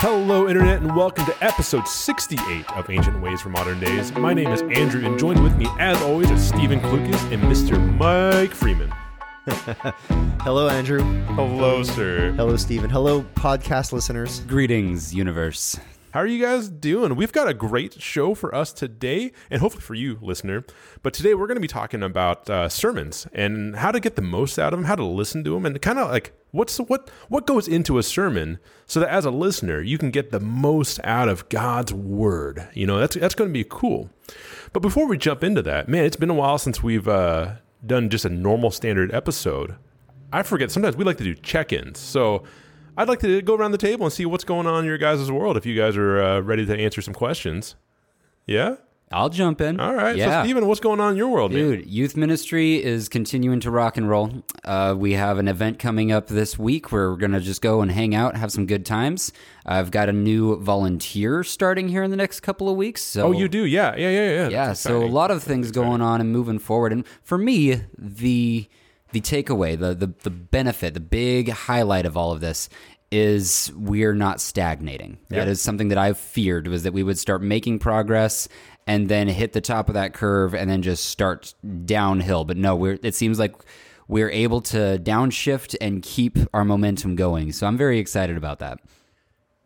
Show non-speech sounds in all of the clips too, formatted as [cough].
Hello, Internet, and welcome to episode 68 of Ancient Ways for Modern Days. My name is Andrew, and joined with me, as always, are Stephen Klukas and Mr. Mike Freeman. [laughs] Hello, Andrew. Hello, sir. Hello, Stephen. Hello, podcast listeners. Greetings, universe. How are you guys doing? We've got a great show for us today, and hopefully for you, listener. But today we're going to be talking about uh, sermons and how to get the most out of them, how to listen to them, and kind of like what's what what goes into a sermon, so that as a listener you can get the most out of God's word. You know, that's that's going to be cool. But before we jump into that, man, it's been a while since we've uh, done just a normal standard episode. I forget sometimes we like to do check-ins, so. I'd like to go around the table and see what's going on in your guys' world if you guys are uh, ready to answer some questions. Yeah? I'll jump in. All right. Yeah. So, Stephen, what's going on in your world, man? Dude, youth ministry is continuing to rock and roll. Uh, we have an event coming up this week where we're going to just go and hang out, have some good times. I've got a new volunteer starting here in the next couple of weeks. So Oh, you do? Yeah. Yeah, yeah, yeah. Yeah, That's so a lot of things going on and moving forward. And for me, the the takeaway, the the the benefit, the big highlight of all of this is we're not stagnating. That is something that I've feared was that we would start making progress and then hit the top of that curve and then just start downhill. But no, we're it seems like we're able to downshift and keep our momentum going. So I'm very excited about that.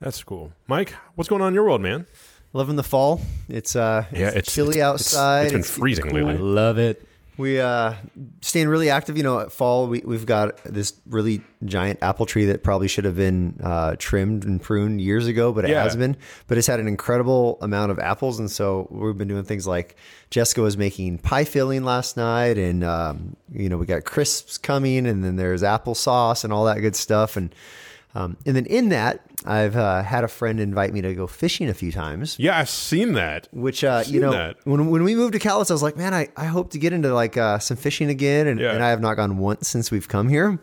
That's cool. Mike, what's going on in your world, man? Loving the fall. It's uh, Yeah, it's, it's- chilly it's- outside. it's been freezing cool. lately. Love it. We uh, staying really active. You know, at fall we we've got this really giant apple tree that probably should have been uh, trimmed and pruned years ago, but it Yeah. has been. But it's had an incredible amount of apples, and so we've been doing things like Jessica was making pie filling last night, and um, you know we got crisps coming, and then there's applesauce and all that good stuff, and um, and then in that I've uh, had a friend invite me to go fishing a few times. Yeah, I've seen that. Which uh, you know, that. when when we moved to Calais, I was like, man, I, I hope to get into like uh, some fishing again, and, Yeah. and I have not gone once since we've come here,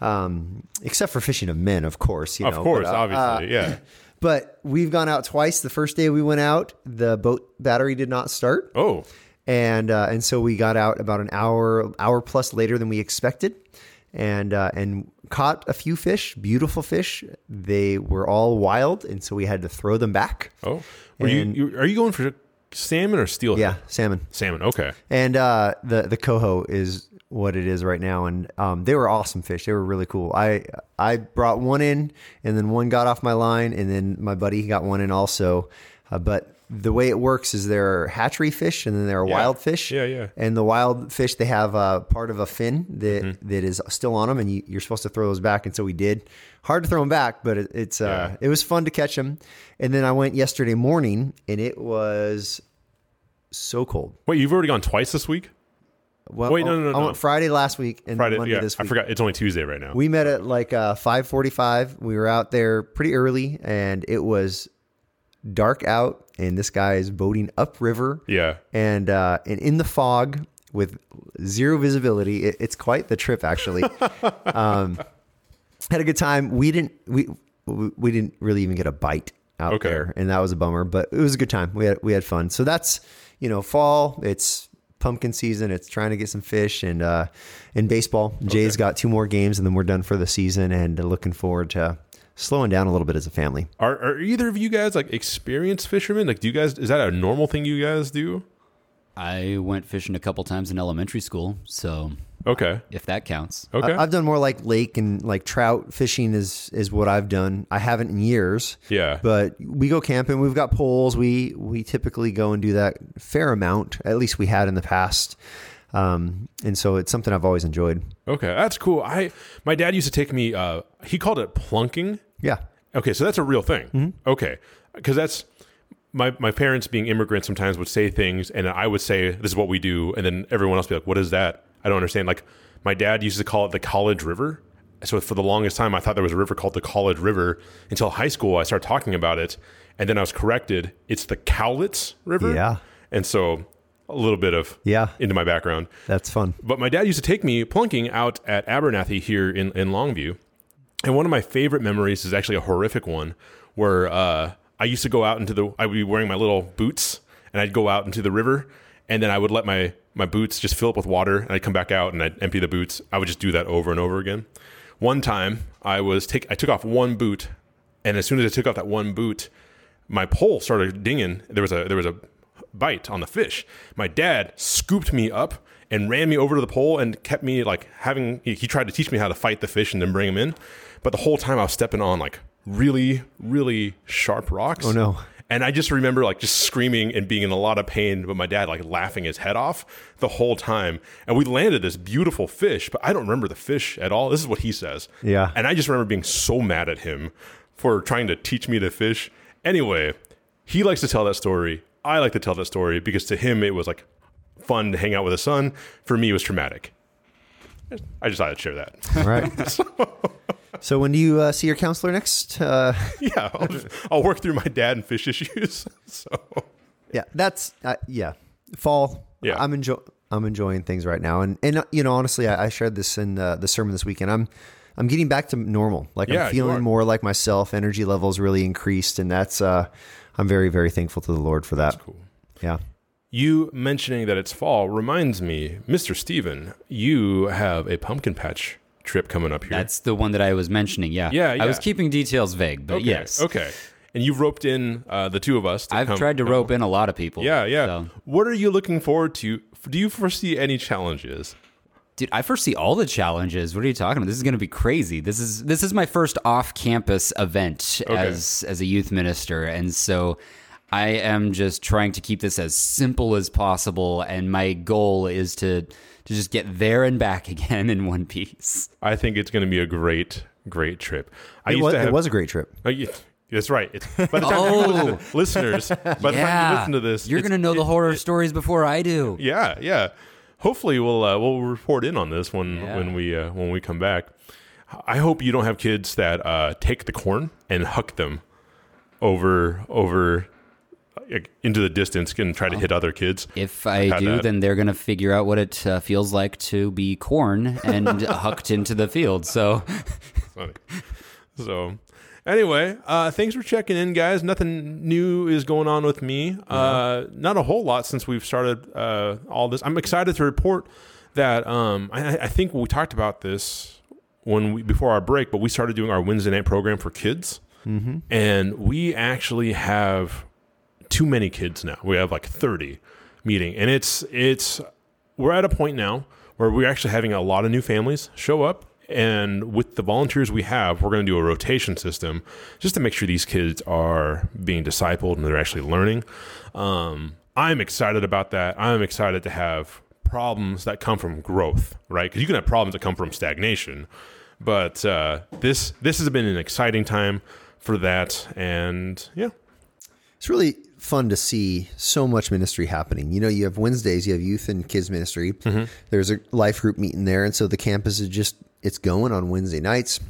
um, except for fishing of men, of course. You Of know, course, but, uh, obviously. yeah. [clears throat] But we've gone out twice. The first day we went out, the boat battery did not start, Oh, and uh, and so we got out about an hour hour plus later than we expected, and uh, and caught a few fish, beautiful fish. They were all wild, and so we had to throw them back. oh. Were And- you? Are you going for salmon or steelhead? Yeah, salmon. Salmon. Okay. And uh, the the coho is what it is right now, and um, they were awesome fish. They were really cool. I I brought one in, and then one got off my line, and then my buddy got one in also. Uh, but the way it works is there are hatchery fish, and then there are Yeah. wild fish. Yeah, yeah. And the wild fish they have uh, part of a fin that, Mm-hmm. that is still on them, and you, you're supposed to throw those back. And so we did. Hard to throw them back, but it, it's uh, it was fun to catch them. And then I went yesterday morning, and it was so cold. Wait, you've already gone twice this week? Well, Wait, no, no, no, I no. Friday last week and Friday. Monday yeah, this week. I forgot. It's only Tuesday right now. We met at like uh, five forty-five. We were out there pretty early, and it was dark out. And this guy is boating upriver, yeah. and uh, and in the fog with zero visibility. It, it's quite the trip, actually. [laughs] um, had a good time. We didn't we we didn't really even get a bite out Okay. there, and that was a bummer. But it was a good time. We had we had fun. So that's you know fall. It's pumpkin season. It's trying to get some fish and uh, in baseball. Jay's got two more games, and then we're done for the season. And looking forward to slowing down a little bit as a family. Are, are either of you guys like experienced fishermen? Like, do you guys? Is that a normal thing you guys do? I went fishing a couple times in elementary school, so Okay. if that counts. Okay. I, have done more like lake and like trout fishing is is what I've done. I haven't in years. Yeah. But we go camping. We've got poles. We we typically go and do that fair amount. At least we had in the past. Um, and so it's something I've always enjoyed. okay. That's cool. I my dad used to take me. Uh, he called it plunking. Yeah. Okay, so that's a real thing. Mm-hmm. Okay, because that's my my parents being immigrants sometimes would say things, and I would say this is what we do, and then everyone else would be like, "What is that?" I don't understand. Like my dad used to call it the College River. So for the longest time, I thought there was a river called the College River until high school. I started talking about it, and then I was corrected. It's the Cowlitz River. Yeah. and so a little bit of Yeah. into my background. That's fun. But my dad used to take me plunking out at Abernathy here in, in Longview. And one of my favorite memories is actually a horrific one where uh, I used to go out into the, I would be wearing my little boots and I'd go out into the river and then I would let my, my boots just fill up with water and I'd come back out and I'd empty the boots. I would just do that over and over again. One time I was take, I took off one boot and as soon as I took off that one boot, my pole started dinging. There was a there was a bite on the fish. My dad scooped me up and ran me over to the pole and kept me like having. He, he tried to teach me how to fight the fish and then bring him in, but the whole time I was stepping on like really really sharp rocks. Oh, no. And I just remember like just screaming and being in a lot of pain, but my dad like laughing his head off the whole time. And we landed this beautiful fish, but I don't remember the fish at all. This is what he says. Yeah. And I just remember being so mad at him for trying to teach me to fish. Anyway, he likes to tell that story. I like to tell that story because to him it was like fun to hang out with his son. For me, it was traumatic. I just thought I'd share that. All right. so [laughs] [laughs] when do you uh, see your counselor next? Uh, [laughs] yeah, I'll, just, I'll work through my dad and fish issues. [laughs] so yeah, that's uh, yeah. Fall. Yeah. I'm enjoy. I'm enjoying things right now, and and uh, you know honestly, I, I shared this in uh, the sermon this weekend. I'm I'm getting back to normal. Like Yeah, I'm feeling more like myself. Energy levels really increased, and that's uh, I'm very very thankful to the Lord for that. cool. Yeah. You mentioning that it's fall reminds me, Mr. Stephen, you have a pumpkin patch trip coming up here. That's the one that I was mentioning. Yeah. Yeah, I was keeping details vague, but okay. yes. Okay. And you've roped in uh, the two of us. To I've come- tried to rope in a lot of people. Yeah, yeah. So- What are you looking forward to? Do you foresee any challenges? Dude, I foresee all the challenges. What are you talking about? This is going to be crazy. This is this is my first off-campus event Okay. as as a youth minister, and so I am just trying to keep this as simple as possible. And my goal is to to just get there and back [laughs] again in one piece. I think it's going to be a great, great trip. I It used was, to have. it was a great trip. Oh, yeah, that's right. It's, by the time Oh. you listen, [laughs] listeners, by the time you yeah, listen to this, you're going to know the it- horror stories before I do. Yeah, yeah. Hopefully, we'll uh, we'll report in on this when Yeah. when we uh, when we come back. I hope you don't have kids that uh, take the corn and huck them over over like, into the distance and try to hit other kids. If I do, that. then they're going to figure out what it uh, feels like to be corn and [laughs] hucked into the field. So, Funny. So, anyway, uh, thanks for checking in, guys. Nothing new is going on with me. Uh, not a whole lot since we've started uh, all this. I'm excited to report that um, I, I think we talked about this when we before our break, but we started doing our Wednesday night program for kids, mm-hmm. and we actually have too many kids now. We have like 30 meeting, and it's it's we're at a point now where we're actually having a lot of new families show up. And with the volunteers we have, we're going to do a rotation system just to make sure these kids are being discipled and they're actually learning. Um, I'm excited about that. I'm excited to have problems that come from growth, right? Because you can have problems that come from stagnation. But uh, this this has been an exciting time for that, and yeah, It's really fun to see so much ministry happening. You know, you have Wednesdays, you have youth and kids ministry. There's a life group meeting there, and so the campus is just it's going on Wednesday nights.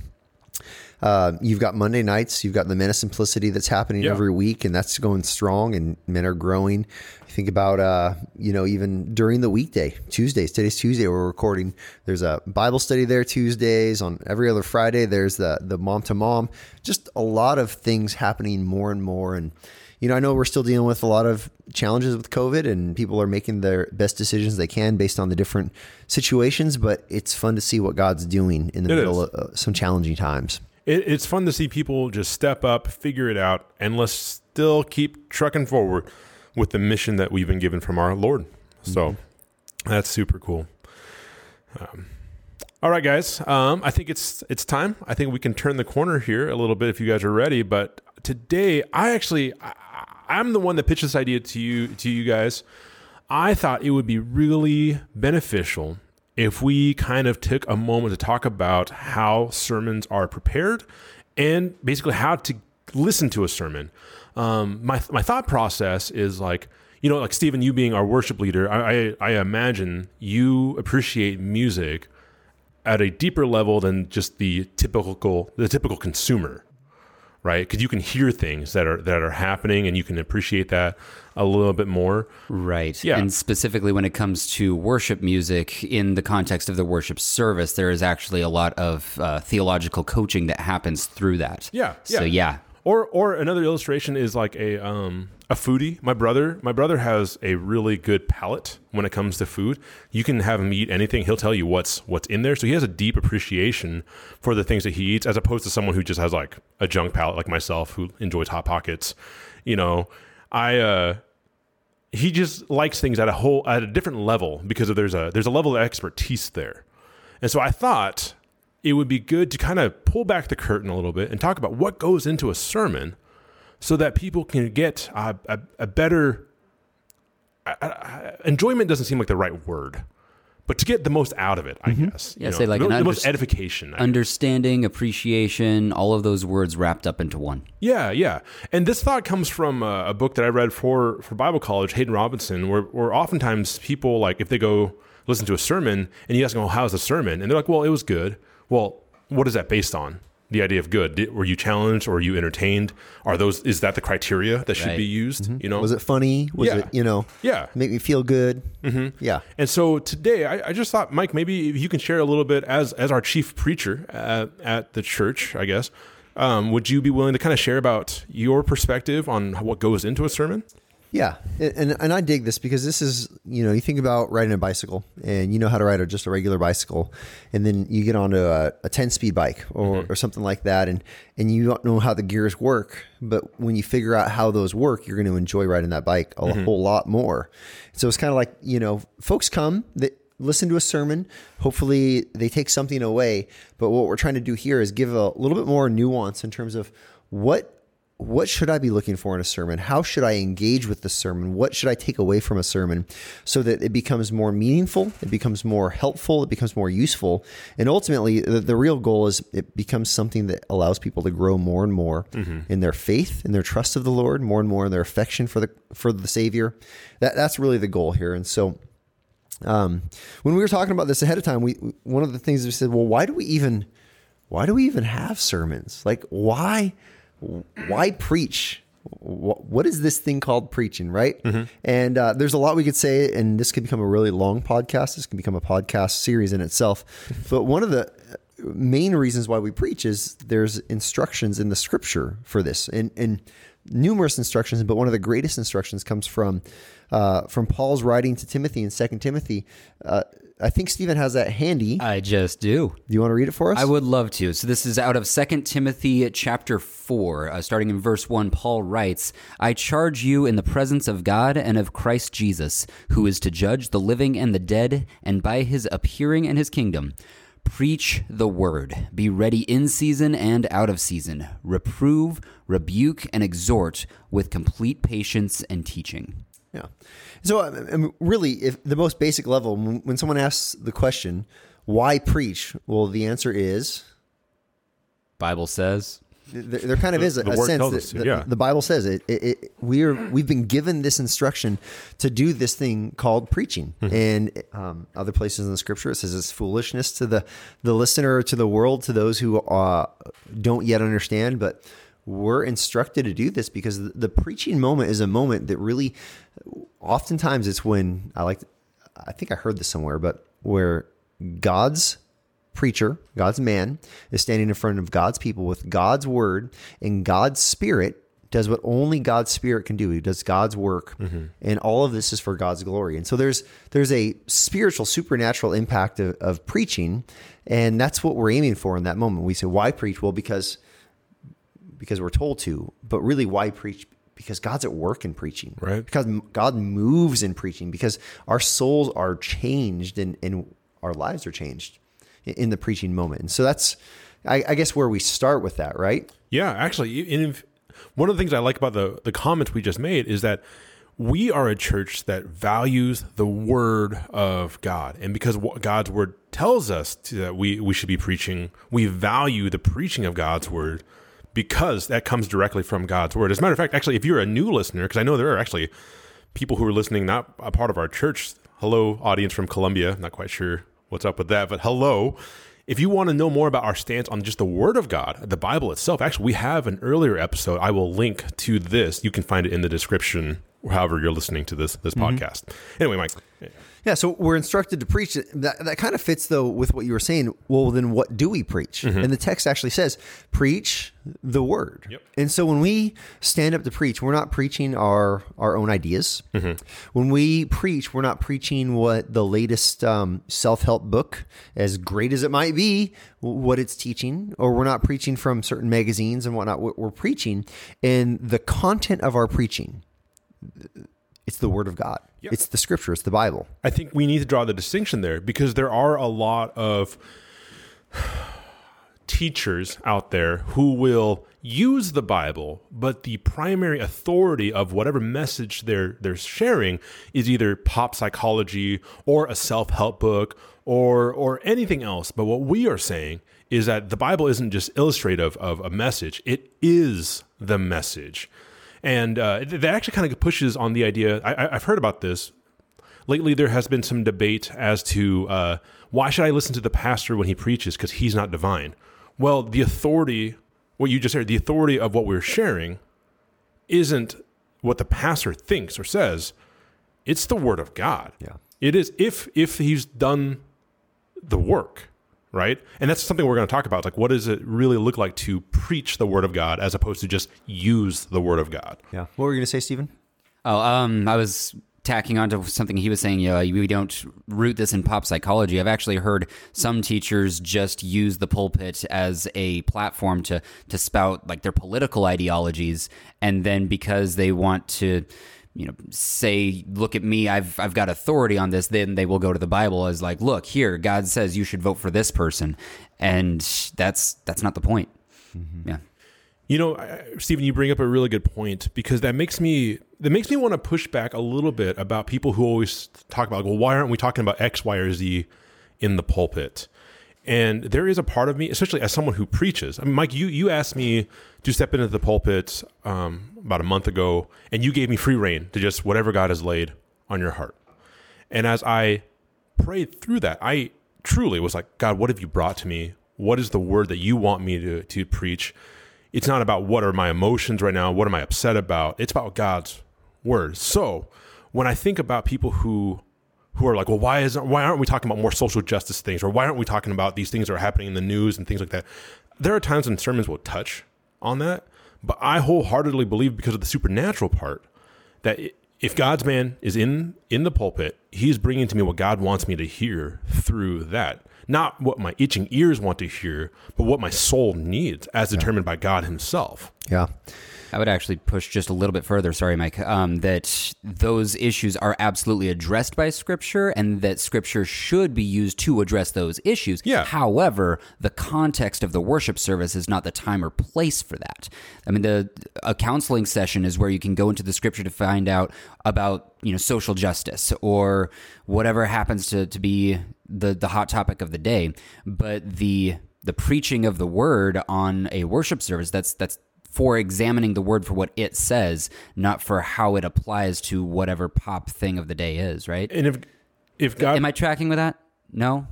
Uh, you've got Monday nights. You've got the Men of Simplicity that's happening Yeah. every week, and that's going strong. And men are growing. Think about, uh, you know, even during the weekday, Tuesdays. Today's Tuesday. We're recording. There's a Bible study there Tuesdays. On every other Friday, there's the the mom to mom. Just a lot of things happening more and more. And you know, I know we're still dealing with a lot of challenges with COVID, and people are making their best decisions they can based on the different situations. But it's fun to see what God's doing in the It middle is. of uh, some challenging times. it, it's fun to see people just step up, figure it out, and let's still keep trucking forward with the mission that we've been given from our Lord. So that's super cool. Um, all right, guys. Um, I think it's it's time. I think we can turn the corner here a little bit if you guys are ready. But today, I actually I, I'm the one that pitched this idea to you to you guys. I thought it would be really beneficial if we kind of took a moment to talk about how sermons are prepared and basically how to listen to a sermon. Um, my my thought process is like you know like Stephen, you being our worship leader, I, I I imagine you appreciate music at a deeper level than just the typical the typical consumer right because you can hear things that are that are happening and you can appreciate that a little bit more Right. Yeah. And specifically when it comes to worship music in the context of the worship service, there is actually a lot of uh, theological coaching that happens through that. Yeah, So, yeah. Or or another illustration is like a um a foodie. My brother my brother has a really good palate when it comes to food. You can have him eat anything. He'll tell you what's what's in there. So he has a deep appreciation for the things that he eats, as opposed to someone who just has like a junk palate like myself, who enjoys hot pockets. You know, I uh he just likes things at a whole at a different level because of there's a there's a level of expertise there. And so I thought it would be good to kind of pull back the curtain a little bit and talk about what goes into a sermon so that people can get a, a, a better enjoyment doesn't seem like the right word but to get the most out of it i guess Yeah, say like the, the most edification I Understanding, appreciation, all of those words wrapped up into one. Yeah, yeah. And this thought comes from uh, a book that I read for for Bible college, Haddon Robinson, where where oftentimes people like if they go listen to a sermon and you ask them, "Well, how's the sermon?" and they're like, "Well, it was good." Well, what is that based on? The idea of good. Did, were you challenged or were you entertained? Are those is that the criteria that should Right. be used? You know, Was it funny? Was Yeah. it, you know, Yeah. make me feel good? Mm-hmm. Yeah. And so today, I, I just thought, Mike, maybe you can share a little bit as as our chief preacher at, at the church, I guess. Um, would you be willing to kind of share about your perspective on what goes into a sermon? Yeah, and and- I dig this because this is you know you think about riding a bicycle and you know how to ride a, just a regular bicycle, and then you get onto a, a ten speed bike or, mm-hmm. or something like that, and and you don't know how the gears work, but when you figure out how those work, you're going to enjoy riding that bike a mm-hmm. whole lot more. So it's kind of like you know folks come that listen to a sermon. Hopefully, they take something away. But what we're trying to do here is give a little bit more nuance in terms of what what should I be looking for in a sermon? How should I engage with the sermon? What should I take away from a sermon so that it becomes more meaningful, it becomes more helpful, it becomes more useful, and ultimately, the, the real goal is it becomes something that allows people to grow more and more in their faith, in their trust of the Lord, more and more in their affection for the for the Savior. That that's really the goal here, and so um, when we were talking about this ahead of time, we one of the things we said, well, why do we even why do we even have sermons? Like why why preach? Wh- What is this thing called preaching, right? And uh, there's a lot we could say, and this could become a really long podcast. This can become a podcast series in itself. [laughs] but one of the main reasons why we preach is there's instructions in the scripture for this, and and numerous instructions. But one of the greatest instructions comes from uh, from Paul's writing to Timothy in Second Timothy. Uh, I think Stephen has that handy. I just do. Do you want to read it for us? I would love to. So this is out of 2 Timothy chapter 4, uh, starting in verse 1. Paul writes, I charge you in the presence of God and of Christ Jesus, who is to judge the living and the dead, and by his appearing and his kingdom. Preach the word. Be ready in season and out of season. Reprove, rebuke, and exhort with complete patience and teaching. Yeah. So, I I mean, really, if the most basic level, when when someone asks the question, why preach? Well, the answer is Bible says. there, there kind of is a, the a sense tells that us to, the, yeah. the Bible says it. It, it. We're we've been given this instruction to do this thing called preaching, Mm-hmm. and um, other places in the Scripture it says it's foolishness to the the listener, to the world, to those who uh, don't yet understand, but. We're instructed to do this because the, preaching moment is a moment that really, oftentimes, it's when I like. I think I heard this somewhere, but where God's preacher, God's man, is standing in front of God's people with God's word and God's spirit does what only God's spirit can do. He does God's work. Mm-hmm. And all of this is for God's glory. And so there's there's a spiritual supernatural impact of, of preaching and that's what we're aiming for in that moment. We say why preach? Well, because because we're told to, but really why preach? Because God's at work in preaching, Right. Because God moves in preaching, because our souls are changed and, and our lives are changed in- the preaching moment. And so that's, I, I guess, where we start with that, right? Yeah, actually, in- one of the things I like about the the comments we just made is that we are a church that values the word of God, and because God's word tells us to, that we we should be preaching, we value the preaching of God's word because that comes directly from God's word. As a matter of fact, actually, if you're a new listener, because I know there are actually people who are listening, not a part of our church. Hello, audience from Columbia. Not quite sure what's up with that, but hello. If you want to know more about our stance on just the Word of God, the Bible itself, actually, we have an earlier episode. I will link to this. You can find it in the description, however you're listening to this this mm-hmm. podcast. Anyway, Mike. Yeah, so we're instructed to preach. That that kind of fits though with what you were saying. Well, then what do we preach? And the text actually says, "Preach the word." Yep. And so when we stand up to preach, we're not preaching our our own ideas. When we preach, we're not preaching what the latest um, self help book, as great as it might be, what it's teaching, or we're not preaching from certain magazines and whatnot. We're preaching, and the content of our preaching, it's the word of God. Yep. It's the scripture. It's the Bible. I think we need to draw the distinction there because there are a lot of [sighs] teachers out there who will use the Bible, but the primary authority of whatever message they're they're sharing is either pop psychology or a self-help book or or anything else. But what we are saying is that the Bible isn't just illustrative of a message; it is the message. And uh, that actually kind of pushes on the idea. I, I- I've heard about this lately there has been some debate as to uh, why should I listen to the pastor when he preaches because he's not divine. Well, the authority, what you just said, the authority of what we're sharing, isn't what the pastor thinks or says. It's the word of God. Yeah. It is if if he's done the work, right? And that's something we're going to talk about. Like, what does it really look like to preach the word of God as opposed to just use the word of God? Yeah. What were you going to say, Stephen? Oh, um, I was tacking onto something he was saying. You know, we don't root this in pop psychology. I've actually heard some teachers just use the pulpit as a platform to to spout like their political ideologies, and then because they want to. You know, say, look at me. I've I've got authority on this. Then they will go to the Bible as like, look here. God says you should vote for this person, and that's that's not the point. Mm-hmm. Yeah. You know, Stephen, you bring up a really good point because that makes me that makes me want to push back a little bit about people who always talk about, well, why aren't we talking about X, Y, or Z in the pulpit? And there is a part of me, especially as someone who preaches. I mean, Mike, you you asked me to step into the pulpit um, about a month ago, and you gave me free reign to just whatever God has laid on your heart. And as I prayed through that, I truly was like, God, what have you brought to me? What is the word that you want me to, to preach? It's not about what are my emotions right now, what am I upset about? It's about God's word. So when I think about people who who are like, well, why isn't why aren't we talking about more social justice things, or why aren't we talking about these things that are happening in the news and things like that? There are times when sermons will touch on that, but I wholeheartedly believe because of the supernatural part that if God's man is in in the pulpit, he's bringing to me what God wants me to hear through that. Not what my itching ears want to hear, but what my soul needs as determined by God himself. Yeah. I would actually push just a little bit further. Sorry, Mike. Um, that those issues are absolutely addressed by Scripture, and that Scripture should be used to address those issues. Yeah. However, the context of the worship service is not the time or place for that. I mean, the a counseling session is where you can go into the Scripture to find out about you know social justice or whatever happens to to be the the hot topic of the day. But the the preaching of the word on a worship service that's that's for examining the word for what it says, not for how it applies to whatever pop thing of the day is, right? And if if God Am I tracking with that? No.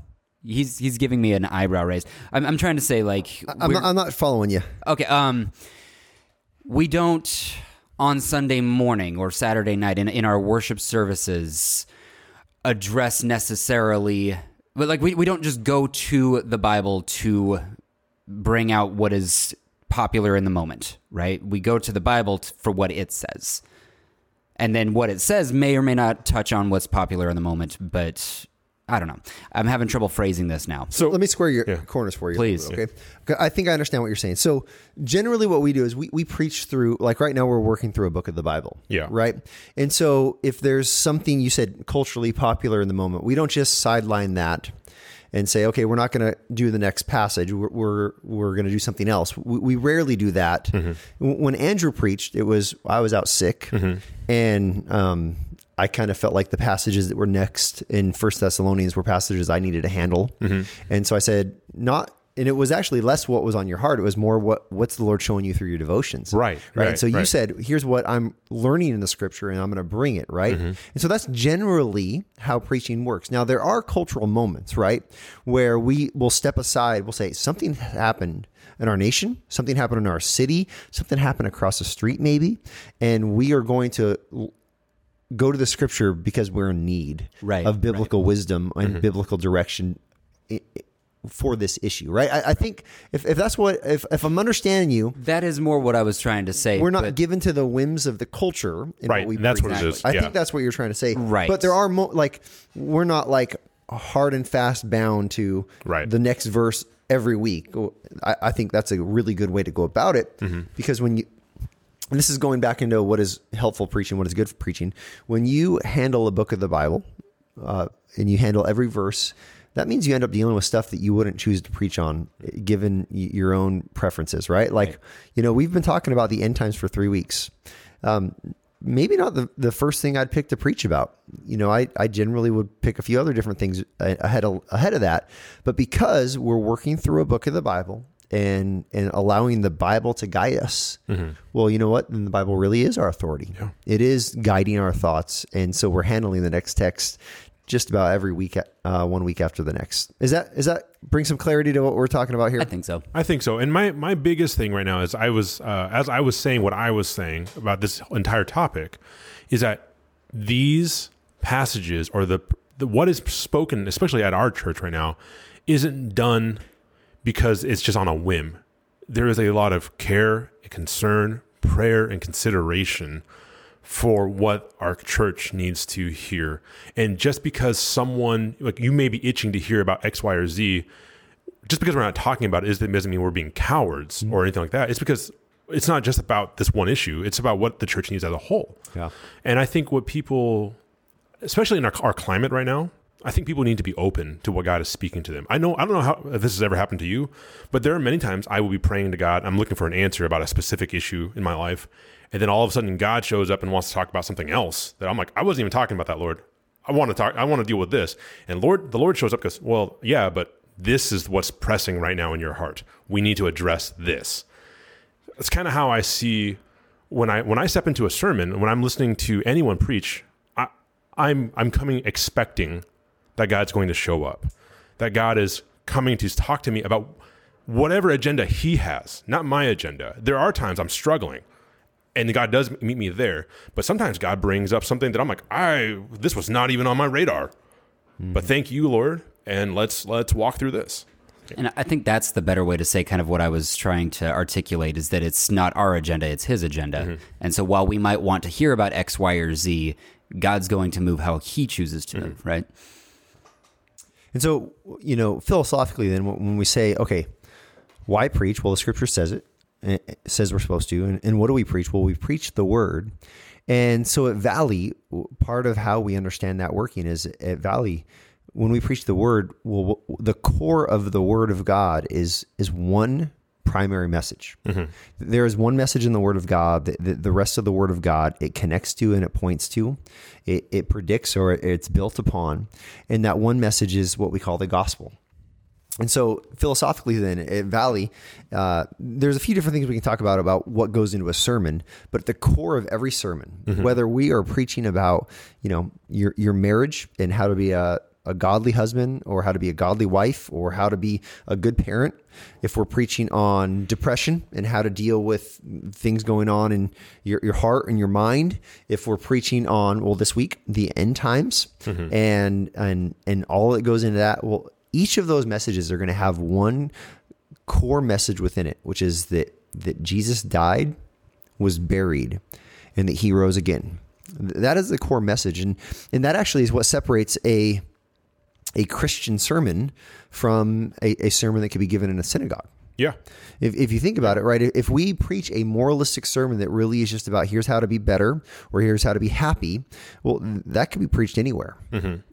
He's he's giving me an eyebrow raise. I'm, I'm trying to say like I'm not, I'm not following you. okay. Um, we don't on Sunday morning or Saturday night in in our worship services address necessarily, but like we we don't just go to the Bible to bring out what is popular in the moment, right? We go to the Bible t- for what it says. And then what it says may or may not touch on what's popular in the moment, but I don't know. I'm having trouble phrasing this now. so Let me square your Yeah. corners for you. Please. Okay. Okay, I think I understand what you're saying. So generally what we do is we, we preach through, like right now we're working through a book of the Bible. Yeah. Right. And so if there's something you said culturally popular in the moment, we don't just sideline that and say, okay, we're not going to do the next passage. We're, we're, we're going to do something else. We, we rarely do that. Mm-hmm. W- When Andrew preached, it was, I was out sick mm-hmm. and, um, I kind of felt like the passages that were next in First Thessalonians were passages I needed to handle, mm-hmm. and so I said, "Not." And it was actually less what was on your heart; it was more what what's the Lord showing you through your devotions, Right, Right. right, And so you right. said, "Here's what I'm learning in the Scripture, and I'm going to bring it." Right. Mm-hmm. And so that's generally how preaching works. Now there are cultural moments, right, where we will step aside. We'll say something happened in our nation, something happened in our city, something happened across the street, maybe, and we are going to go to the scripture because we're in need Right, of biblical wisdom and biblical direction for this issue, right? I, I think if, if that's what if, if I'm understanding you, That is more what I was trying to say. we're not but- given to the whims of the culture. In Right, What we and that's what preach. it is, I yeah. think that's what you're trying to say. Right. But there are mo- like we're not like hard and fast bound to Right. the next verse every week. I, I think that's a really good way to go about it Mm-hmm. because when you and this is going back into what is helpful preaching, what is good for preaching. When you handle a book of the Bible uh, and you handle every verse, that means you end up dealing with stuff that you wouldn't choose to preach on, eh, given your own preferences, right? Like, you know, we've been talking about the end times for three weeks. Um, maybe not the, the first thing I'd pick to preach about. You know, I, I generally would pick a few other different things uh, ahead of, ahead of that. But because we're working through a book of the Bible and and allowing the Bible to guide us, mm-hmm. well, you know what? Then the Bible really is our authority. It is guiding our thoughts, and so we're handling the next text just about every week, uh, one week after the next. Is that is that bring some clarity to what we're talking about here? I think so. I think so. And my my biggest thing right now is I was uh, as I was saying what I was saying about this entire topic is that these passages or the, the what is spoken, especially at our church right now, isn't done because it's just on a whim. There is a lot of care, and concern, prayer, and consideration for what our church needs to hear. And just because someone like you may be itching to hear about X, Y, or Z, just because we're not talking about it doesn't mean we're being cowards mm-hmm. or anything like that. It's because it's not just about this one issue. It's about what the church needs as a whole. Yeah. And I think what people, especially in our, our climate right now, I think people need to be open to what God is speaking to them. I know I don't know how this has ever happened to you, but there are many times I will be praying to God. I'm looking for an answer about a specific issue in my life, and then all of a sudden God shows up and wants to talk about something else that I'm like, I wasn't even talking about that, Lord. I want to talk. I want to deal with this. And Lord, the Lord shows up because, well, yeah, but this is what's pressing right now in your heart. We need to address this. That's kind of how I see when I when I step into a sermon. When I'm listening to anyone preach, I, I'm I'm coming expecting that God's going to show up, that God is coming to talk to me about whatever agenda He has, not my agenda. There are times I'm struggling and God does meet me there. But sometimes God brings up something that I'm like, I this was not even on my radar. Hmm. But thank you, Lord, and let's let's walk through this. And I think that's the better way to say kind of what I was trying to articulate is that it's not our agenda, it's his agenda. Mm-hmm. And so while we might want to hear about X, Y, or Z, God's going to move how he chooses to mm-hmm. move, right? And so, you know, philosophically, then when we say, okay, why preach? Well, the scripture says it, it says we're supposed to. And, and what do we preach? Well, we preach the word. And so at Valley, part of how we understand that working is at Valley, when we preach the word, well, the core of the word of God is is one primary message. There is one message in the Word of God that the, the rest of the Word of God it connects to and it points to, it, it predicts or it's built upon, and that one message is what we call the gospel. And so, philosophically, then at Valley, uh, there's a few different things we can talk about about what goes into a sermon. But at the core of every sermon, whether we are preaching about, you know, your your marriage and how to be a a godly husband or how to be a godly wife or how to be a good parent, if we're preaching on depression and how to deal with things going on in your, your heart and your mind, if we're preaching on, well, this week, the end times mm-hmm. and, and, and all that goes into that, well, each of those messages are going to have one core message within it, which is that, that Jesus died, was buried, and that he rose again. That is the core message. And, and that actually is what separates a, a Christian sermon from a, a sermon that could be given in a synagogue. Yeah. If, if you think about it, right, if we preach a moralistic sermon that really is just about here's how to be better or here's how to be happy, well, that could be preached anywhere.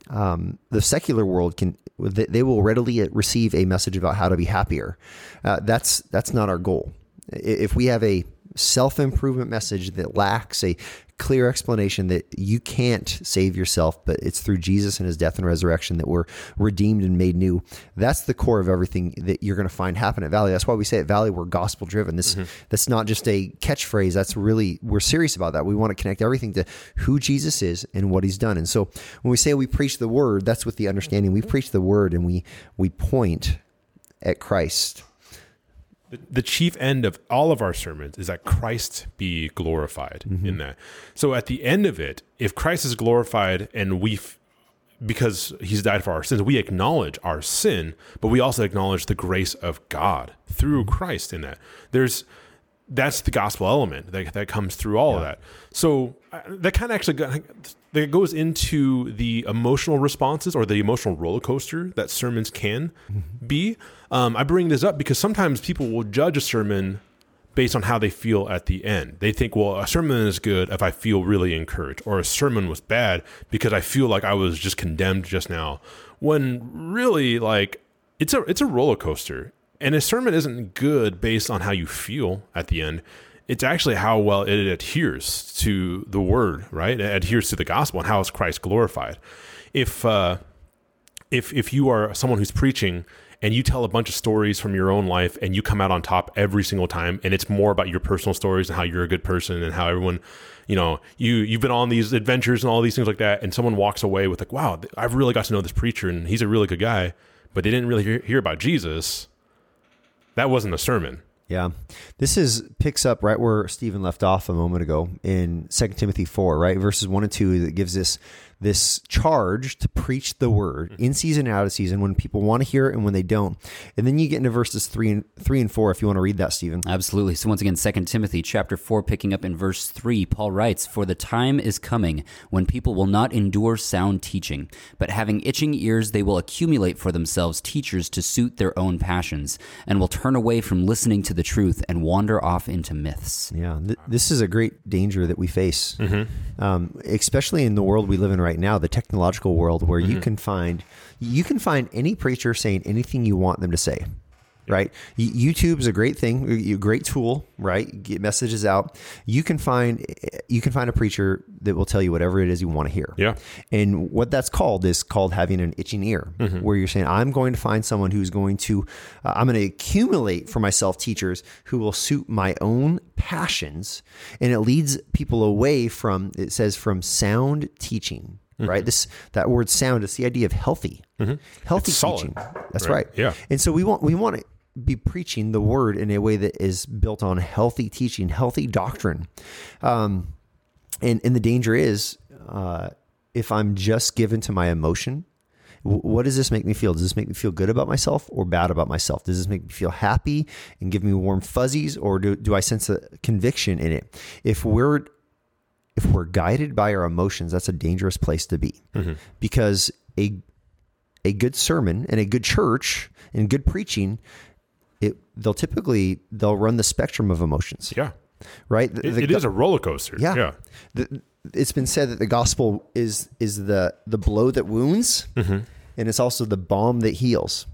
Um, the secular world can they they will readily receive a message about how to be happier. Uh, that's that's not our goal. If we have a self improvement message that lacks a clear explanation that you can't save yourself, but it's through Jesus and his death and resurrection that we're redeemed and made new. That's the core of everything that you're going to find happen at Valley. That's why we say at Valley we're gospel driven. This mm-hmm. that's not just a catchphrase. That's really we're serious about that. We want to connect everything to who Jesus is and what he's done. And so when we say we preach the word, that's with the understanding we mm-hmm. preach the word and we we point at Christ. The chief end of all of our sermons is that Christ be glorified in mm-hmm. that. So at the end of it, if Christ is glorified and we, f- because he's died for our sins, we acknowledge our sin, but we also acknowledge the grace of God through mm-hmm. Christ in that. There's, that's the gospel element that, that comes through all of that. So uh, that kind of actually that goes into the emotional responses or the emotional roller coaster that sermons can be. Um, I bring this up because sometimes people will judge a sermon based on how they feel at the end. They think, well, a sermon is good if I feel really encouraged, or a sermon was bad because I feel like I was just condemned just now. When really, like, it's a it's a roller coaster, and a sermon isn't good based on how you feel at the end. It's actually how well it adheres to the word, right? It adheres to the gospel and how is Christ glorified. If uh, if if you are someone who's preaching and you tell a bunch of stories from your own life and you come out on top every single time and it's more about your personal stories and how you're a good person and how everyone you know you you've been on these adventures and all these things like that and someone walks away with like wow i've really got to know this preacher and he's a really good guy but they didn't really hear, hear about jesus that wasn't a sermon Yeah. This is picks up right where Stephen left off a moment ago in 2 Timothy 4, right? Verses 1 and 2 that gives this this charge to preach the word in season and out of season when people want to hear it and when they don't. And then you get into verses 3 and 3 and 4 if you want to read that, Stephen. Absolutely. So once again, 2 Timothy chapter 4, picking up in verse 3, Paul writes, For the time is coming when people will not endure sound teaching, but having itching ears, they will accumulate for themselves teachers to suit their own passions, and will turn away from listening to the truth and wander off into myths. Yeah, th- this is a great danger that we face, um, especially in the world we live in right now, the technological world, where you can find you can find any preacher saying anything you want them to say. Right, Y- YouTube is a great thing, a great tool. Right, get messages out. You can find you can find a preacher that will tell you whatever it is you want to hear. Yeah. And what that's called is called having an itching ear, where you're saying, I'm going to find someone who's going to, uh, I'm going to accumulate for myself teachers who will suit my own passions. And it leads people away from, it says, from sound teaching. Right, this that word "sound" is the idea of healthy, healthy It's solid, teaching. That's right? right. Yeah. And so we want we want to be preaching the word in a way that is built on healthy teaching, healthy doctrine. Um, and and the danger is uh, if I'm just given to my emotion. w- What does this make me feel? Does this make me feel good about myself or bad about myself? Does this make me feel happy and give me warm fuzzies, or do, do I sense a conviction in it? If we're if we're guided by our emotions, that's a dangerous place to be, mm-hmm. because a a good sermon and a good church and good preaching, it they'll typically they'll run the spectrum of emotions, yeah right? The- it, the it go- is a roller coaster yeah. yeah The, it's been said that the gospel is is the the blow that wounds, mm-hmm. and it's also the balm that heals.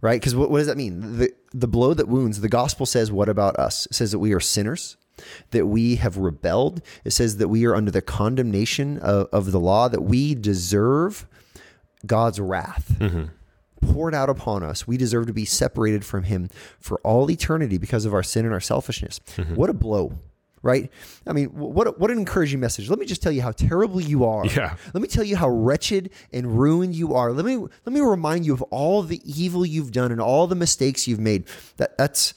Right? Because what, what does that mean? The the blow that wounds. The gospel says what about us? It says that we are sinners, that we have rebelled. It says that we are under the condemnation of, of the law, that we deserve God's wrath mm-hmm. poured out upon us. We deserve to be separated from Him for all eternity because of our sin and our selfishness. Mm-hmm. What a blow, right? I mean, what what an encouraging message. Let me just tell you how terrible you are. Yeah. Let me tell you how wretched and ruined you are. Let me let me remind you of all the evil you've done and all the mistakes you've made. That that's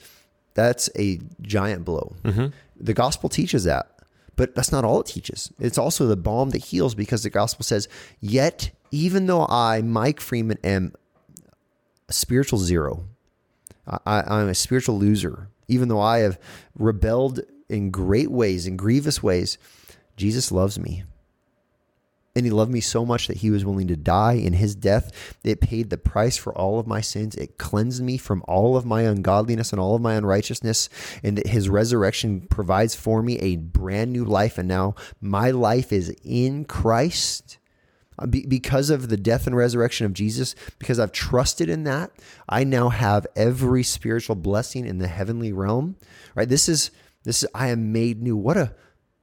that's a giant blow. Mm-hmm. The gospel teaches that. But that's not all it teaches. It's also the balm that heals because the gospel says, Yet, even though I, Mike Freeman, am a spiritual zero. I, I'm a spiritual loser. Even though I have rebelled in great ways, in grievous ways, Jesus loves me. And he loved me so much that he was willing to die in his death. It paid the price for all of my sins. It cleansed me from all of my ungodliness and all of my unrighteousness. And his resurrection provides for me a brand new life. And now my life is in Christ. Uh, because of the death and resurrection of Jesus, because I've trusted in that, I now have every spiritual blessing in the heavenly realm. Right? This is this is I am made new. What a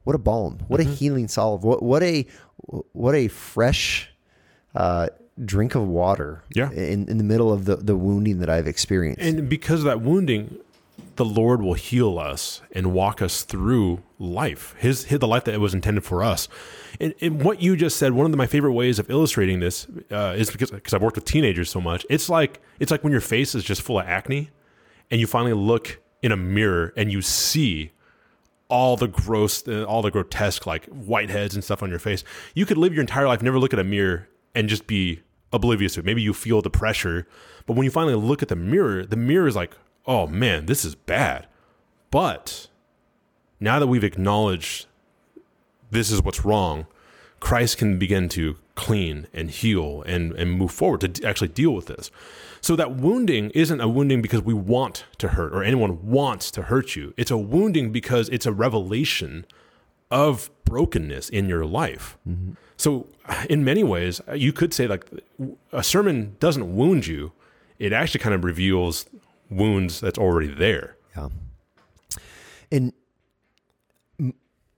what a balm. What a healing salve. What what a what a fresh uh, drink of water. Yeah. In in the middle of the the wounding that I've experienced. And because of that wounding, the Lord will heal us and walk us through life, his, his the life that was intended for us. And, and what you just said, one of the, my favorite ways of illustrating this uh, is because because I've worked with teenagers so much. It's like it's like when your face is just full of acne, and you finally look in a mirror and you see all the gross, uh, all the grotesque like whiteheads and stuff on your face. You could live your entire life never look at a mirror and just be oblivious to it. Maybe you feel the pressure, but when you finally look at the mirror, the mirror is like, oh man, this is bad. But now that we've acknowledged this is what's wrong, Christ can begin to clean and heal and, and move forward to actually deal with this. So that wounding isn't a wounding because we want to hurt or anyone wants to hurt you. It's a wounding because it's a revelation of brokenness in your life. Mm-hmm. So in many ways, you could say like a sermon doesn't wound you. It actually kind of reveals wounds that's already there. Yeah. And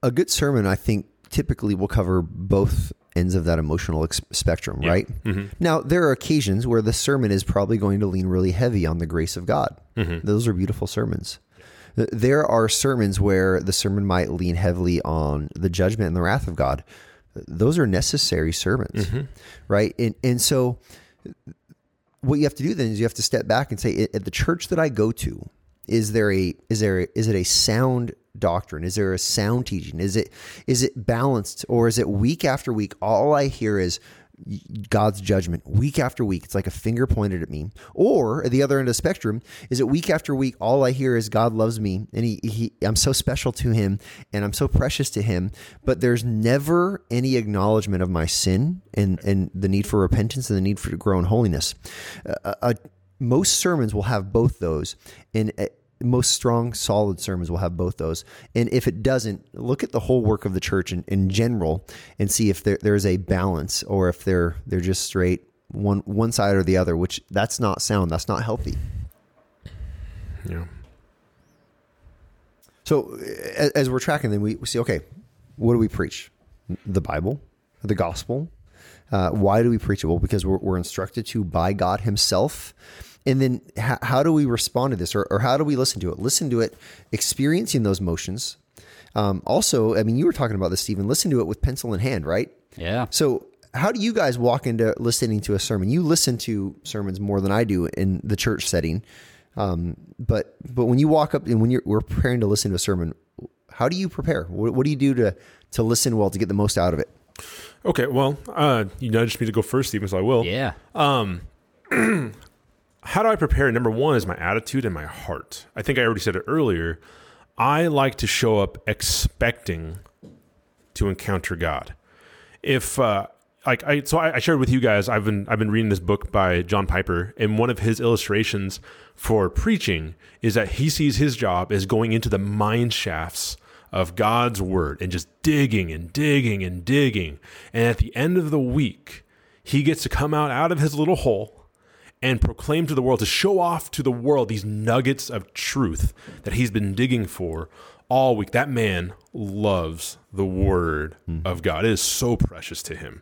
a good sermon, I think, typically will cover both ends of that emotional ex- spectrum, right? Mm-hmm. Now, there are occasions where the sermon is probably going to lean really heavy on the grace of God. Mm-hmm. Those are beautiful sermons. Th- There are sermons where the sermon might lean heavily on the judgment and the wrath of God. Those are necessary sermons, mm-hmm. right? And and so what you have to do then is you have to step back and say at the church that I go to is there a is there is it a sound doctrine? Is there a sound teaching? Is it is it balanced or is it week after week? All I hear is God's judgment week after week. It's like a finger pointed at me. Or at the other end of the spectrum is it week after week all I hear is God loves me and he, he I'm so special to him and I'm so precious to him but there's never any acknowledgement of my sin and and the need for repentance and the need for to grow in holiness. Uh, uh, most sermons will have both those and uh, most strong solid sermons will have both those. And if it doesn't look at the whole work of the church in, in general and see if there, there's a balance or if they're they're just straight one one side or the other which that's not sound that's not healthy. Yeah. so a- as we're tracking then we we see okay what do we preach? The bible the gospel. Uh, why do we preach it? Well because we're, we're instructed to by god himself and then how, how do we respond to this or, or how do we listen to it listen to it experiencing those motions um, also i mean you were talking about this stephen listen to it with pencil in hand right Yeah. so how do you guys walk into listening to a sermon you listen to sermons more than i do in the church setting um, but but when you walk up and when you're we're preparing to listen to a sermon how do you prepare what, what do you do to to listen well to get the most out of it Okay. Well, uh, you nudged me to go first, Stephen, so I will. Yeah. [clears throat] how do I prepare? Number one is my attitude and my heart. I think I already said it earlier. I like to show up expecting to encounter God. If uh, like I so I, I shared with you guys, I've been I've been reading this book by John Piper, and one of his illustrations for preaching is that he sees his job as going into the mine shafts of God's word and just digging and digging and digging. And at the end of the week, he gets to come out out of his little hole and proclaim to the world, to show off to the world these nuggets of truth that he's been digging for all week. That man loves the word mm-hmm. of God. It is so precious to him.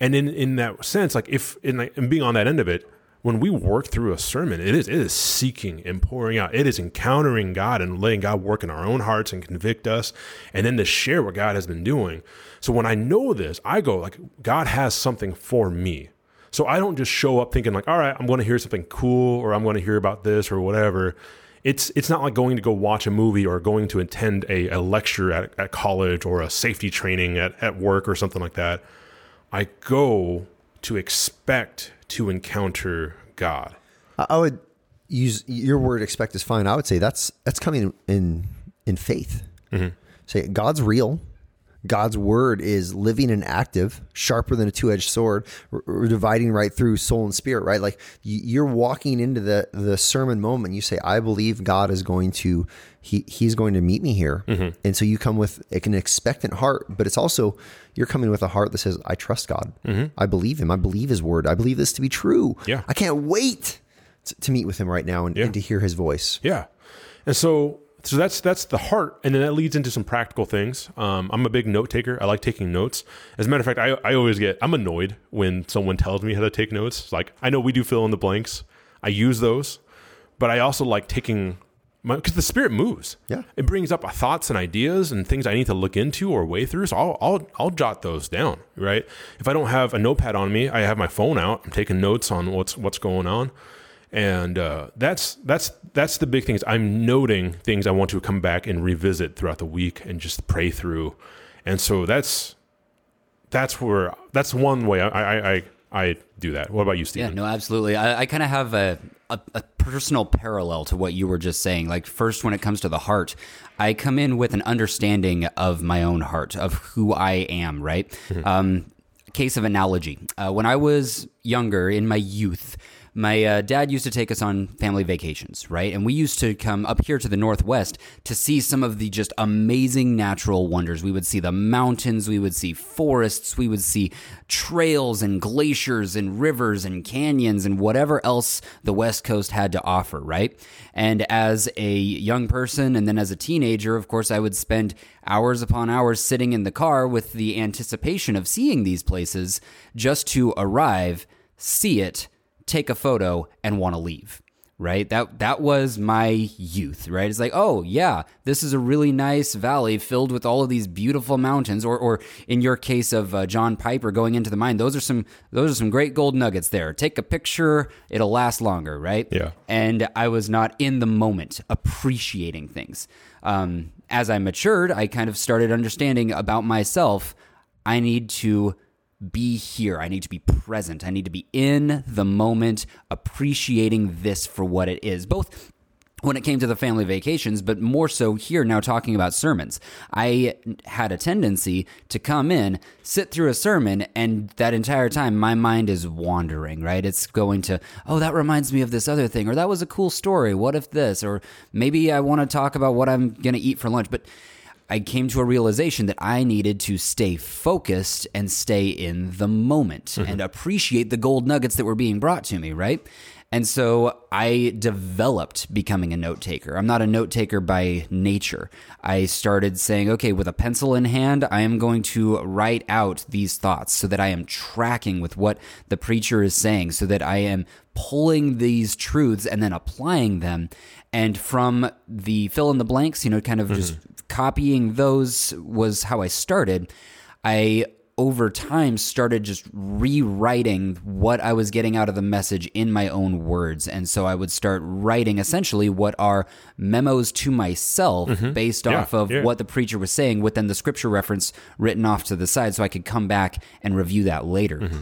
And in, in that sense, like if in, like, in being on that end of it, when we work through a sermon, it is it is seeking and pouring out. It is encountering God and letting God work in our own hearts and convict us, and then to share what God has been doing. So when I know this, I go like, God has something for me. So I don't just show up thinking like, all right, I'm going to hear something cool or I'm going to hear about this or whatever. It's it's not like going to go watch a movie or going to attend a, a lecture at, at college or a safety training at, at work or something like that. I go to expect to encounter God. I would use your word expect is fine. I would say that's that's coming in in faith. Mm-hmm. Say God's real. God's word is living and active, sharper than a two-edged sword, r- r- dividing right through soul and spirit. Right, like you're walking into the the sermon moment. You say, "I believe God is going to he He's going to meet me here," mm-hmm. and so you come with like, an expectant heart. But it's also you're coming with a heart that says, "I trust God. Mm-hmm. I believe Him. I believe His word. I believe this to be true. Yeah. I can't wait to, to meet with Him right now and, Yeah. and to hear His voice." Yeah, and so so that's that's the heart, and then that leads into some practical things. Um, I'm a big note taker. I like taking notes. As a matter of fact, I I always get I'm annoyed when someone tells me how to take notes. Like I know we do fill in the blanks. I use those, but I also like taking. My because the spirit moves, Yeah. it brings up thoughts and ideas and things I need to look into or weigh through. So I'll, I'll I'll jot those down, right? If I don't have a notepad on me, I have my phone out. I'm taking notes on what's what's going on, and uh, that's that's that's the big thing. Is I'm noting things I want to come back and revisit throughout the week and just pray through, and so that's that's where that's one way I I I, I do that. What about you, Steve? Yeah, no, absolutely. I, I kind of have a, a, a personal parallel to what you were just saying. Like, first, when it comes to the heart, I come in with an understanding of my own heart, of who I am, right? Um, case of analogy. Uh, when I was younger, in my youth, my uh, dad used to take us on family vacations, right? And we used to come up here to the Northwest to see some of the just amazing natural wonders. We would see the mountains, we would see forests, we would see trails and glaciers and rivers and canyons and whatever else the West Coast had to offer, right? And as a young person and then as a teenager, of course, I would spend hours upon hours sitting in the car with the anticipation of seeing these places just to arrive, see it, take a photo and want to leave right that that was my youth right it's like oh yeah this is a really nice valley filled with all of these beautiful mountains or or in your case of uh, John Piper going into the mine those are some those are some great gold nuggets there take a picture it'll last longer right Yeah. and I was not in the moment appreciating things. Um, as I matured, I kind of started understanding about myself. I need to be here. I need to be present. I need to be in the moment, appreciating this for what it is. Both when it came to the family vacations, but more so here now talking about sermons. I had a tendency to come in, sit through a sermon, and that entire time my mind is wandering, right? It's going to, oh, that reminds me of this other thing, or that was a cool story. What if this? Or maybe I want to talk about what I'm going to eat for lunch. But I came to a realization that I needed to stay focused and stay in the moment mm-hmm. and appreciate the gold nuggets that were being brought to me, right? And so I developed becoming a note taker. I'm not a note taker by nature. I started saying, okay, with a pencil in hand, I am going to write out these thoughts so that I am tracking with what the preacher is saying, so that I am pulling these truths and then applying them. And from the fill in the blanks, you know, kind of just mm-hmm. copying those was how I started. I over time started just rewriting what I was getting out of the message in my own words. And so I would start writing essentially what are memos to myself mm-hmm. based Yeah, off of yeah. what the preacher was saying with then the scripture reference written off to the side so I could come back and review that later. Mm-hmm.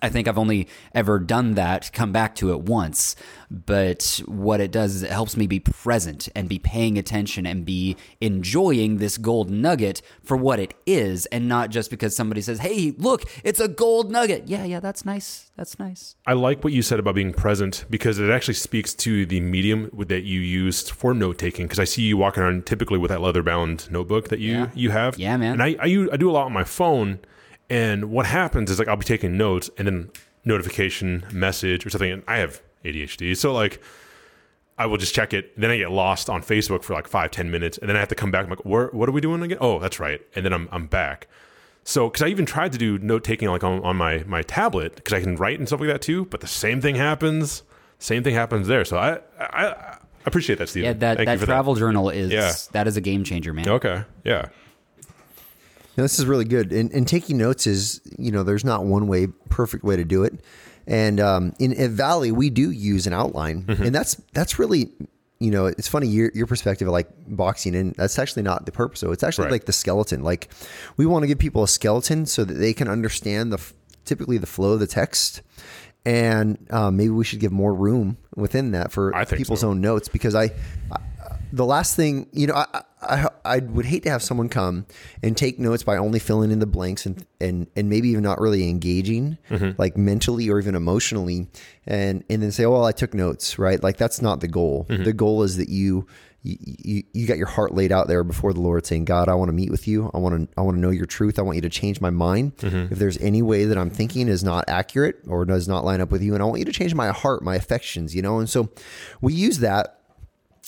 I think I've only ever done that, come back to it once. But what it does is it helps me be present and be paying attention and be enjoying this gold nugget for what it is and not just because somebody says, hey, look, it's a gold nugget. Yeah, yeah, that's nice. That's nice. I like what you said about being present because it actually speaks to the medium that you used for note taking. Because I see you walking around typically with that leather bound notebook that you Yeah. you have. Yeah, man. And I I, I do a lot on my phone, and what happens is like I'll be taking notes and then notification message or something, and I have ADHD, so like. I will just check it. Then I get lost on Facebook for like five, ten minutes, and then I have to come back. I'm like, Where, "What are we doing again?" Oh, that's right. And then I'm I'm back. So, because I even tried to do note taking like on, on my my tablet because I can write and stuff like that too, but the same thing happens. Same thing happens there. So I I, I appreciate that, Steve. Yeah, that, Thank that travel journal is Yeah. that is a game changer, man. Okay. Yeah. No, this is really good. And, and taking notes is, you know, there's not one way, perfect way to do it. And um, in at Valley, we do use an outline, and that's that's really, you know, it's funny your your perspective of like boxing and That's actually not the purpose. So it's actually Right. like the skeleton. Like we want to give people a skeleton so that they can understand the typically the flow of the text. And um, maybe we should give more room within that for people's so. own notes because I the last thing you know I, I I would hate to have someone come and take notes by only filling in the blanks and and and maybe even not really engaging Mm-hmm. like mentally or even emotionally and and then say oh well I took notes right like that's not the goal Mm-hmm. the goal is that you you, you got your heart laid out there before the Lord saying, God, I want to meet with you. I want to, I want to know your truth. I want you to change my mind. Mm-hmm. If there's any way that I'm thinking is not accurate or does not line up with you, and I want you to change my heart, my affections, you know? And so we use that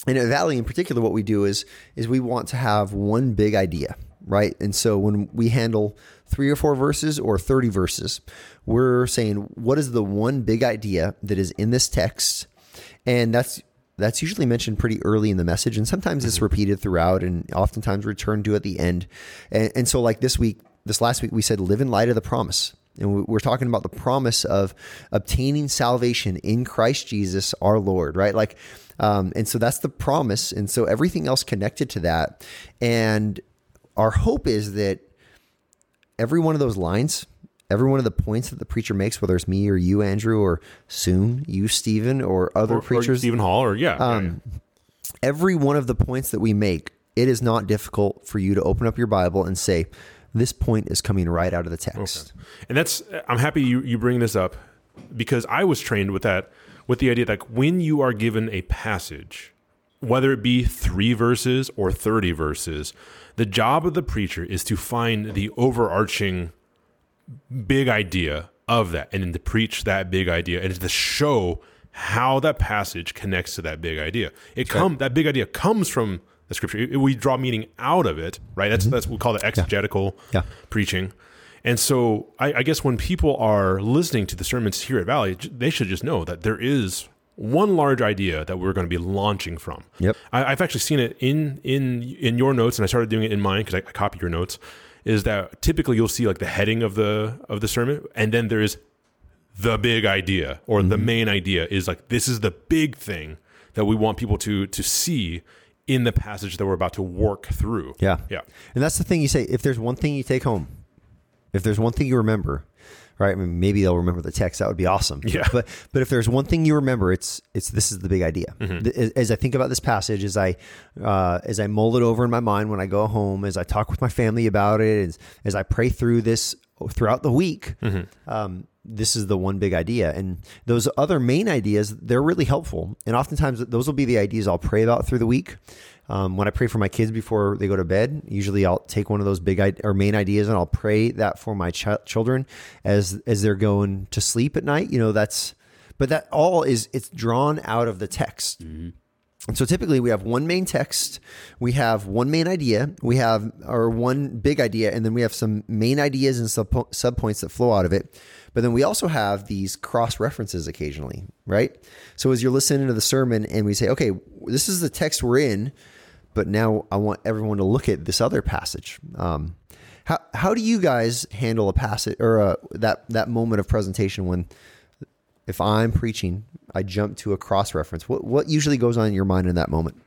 and at Valley in particular, what we do is is we want to have one big idea, right? And so when we handle three or four verses or thirty verses, we're saying what is the one big idea that is in this text, and that's that's usually mentioned pretty early in the message, and sometimes it's mm-hmm. repeated throughout, and oftentimes returned to at the end. And, and so, like this week, this last week, we said live in light of the promise. And we- we're talking about the promise of obtaining salvation in Christ Jesus our Lord, right? Like, um, and so that's the promise. And so everything else connected to that. And our hope is that every one of those lines, every one of the points that the preacher makes, whether it's me or you, Andrew, or soon you, Stephen, or other or, or preachers, Stephen Hall, or yeah, yeah, um, every one of the points that we make, it is not difficult for you to open up your Bible and say, this point is coming right out of the text. And that's I'm happy you you bring this up because I was trained with that with the idea that when you are given a passage, whether it be 3 verses or 30 verses, the job of the preacher is to find the overarching big idea of that and then to preach that big idea and to show how that passage connects to that big idea. It come that big idea comes from the scripture. It- we draw meaning out of it, right? That's that's what we call the exegetical Mm-hmm. Yeah. preaching. And so I, I guess when people are listening to the sermons here at Valley, they should just know that there is one large idea that we're going to be launching from. Yep. I, I've actually seen it in in in your notes, and I started doing it in mine because I, I copied your notes. Is that typically you'll see like the heading of the of the sermon, and then there is the big idea or the Mm-hmm. main idea is like this is the big thing that we want people to to see in the passage that we're about to work through. Yeah. Yeah. And that's the thing you say, if there's one thing you take home, if there's one thing you remember, right? I mean, maybe they'll remember the text. That would be awesome. Yeah. [laughs] But but if there's one thing you remember, it's it's this is the big idea. Th- As I think about this passage, as I uh, as I mull it over in my mind when I go home, as I talk with my family about it, as, as I pray through this throughout the week, um, this is the one big idea. And those other main ideas, they're really helpful. And oftentimes, those will be the ideas I'll pray about through the week. Um, when I pray for my kids before they go to bed, usually I'll take one of those big I- or main ideas and I'll pray that for my ch- children as as they're going to sleep at night. You know, that's but that all is it's drawn out of the text. And so typically we have one main text, we have one main idea, we have our one big idea, and then we have some main ideas and sub subpoints that flow out of it. But then we also have these cross references occasionally, right? So as you're listening to the sermon and we say, okay, this is the text we're in, but now I want everyone to look at this other passage. Um, how how do you guys handle a passage or a, that that moment of presentation when if I'm preaching, I jump to a cross reference. What what usually goes on in your mind in that moment?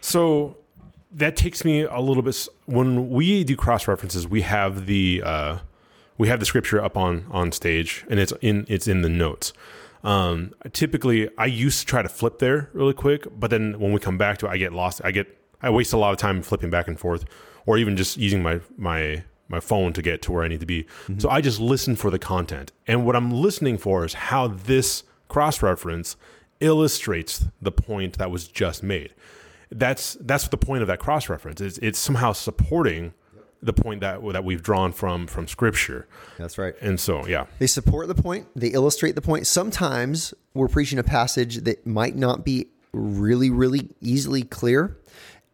So that takes me a little bit. When we do cross references, we have the uh, we have the scripture up on on stage, and it's in it's in the notes. Um, typically, I used to try to flip there really quick, but then when we come back to it, I get lost. I get I waste a lot of time flipping back and forth, or even just using my my my phone to get to where I need to be. Mm-hmm. So I just listen for the content, and what I'm listening for is how this cross reference illustrates the point that was just made that's that's the point of that cross reference. It's, it's somehow supporting the point that that we've drawn from from scripture. That's right. And so, yeah, They support the point, they illustrate the point. Sometimes we're preaching a passage that might not be really, really easily clear.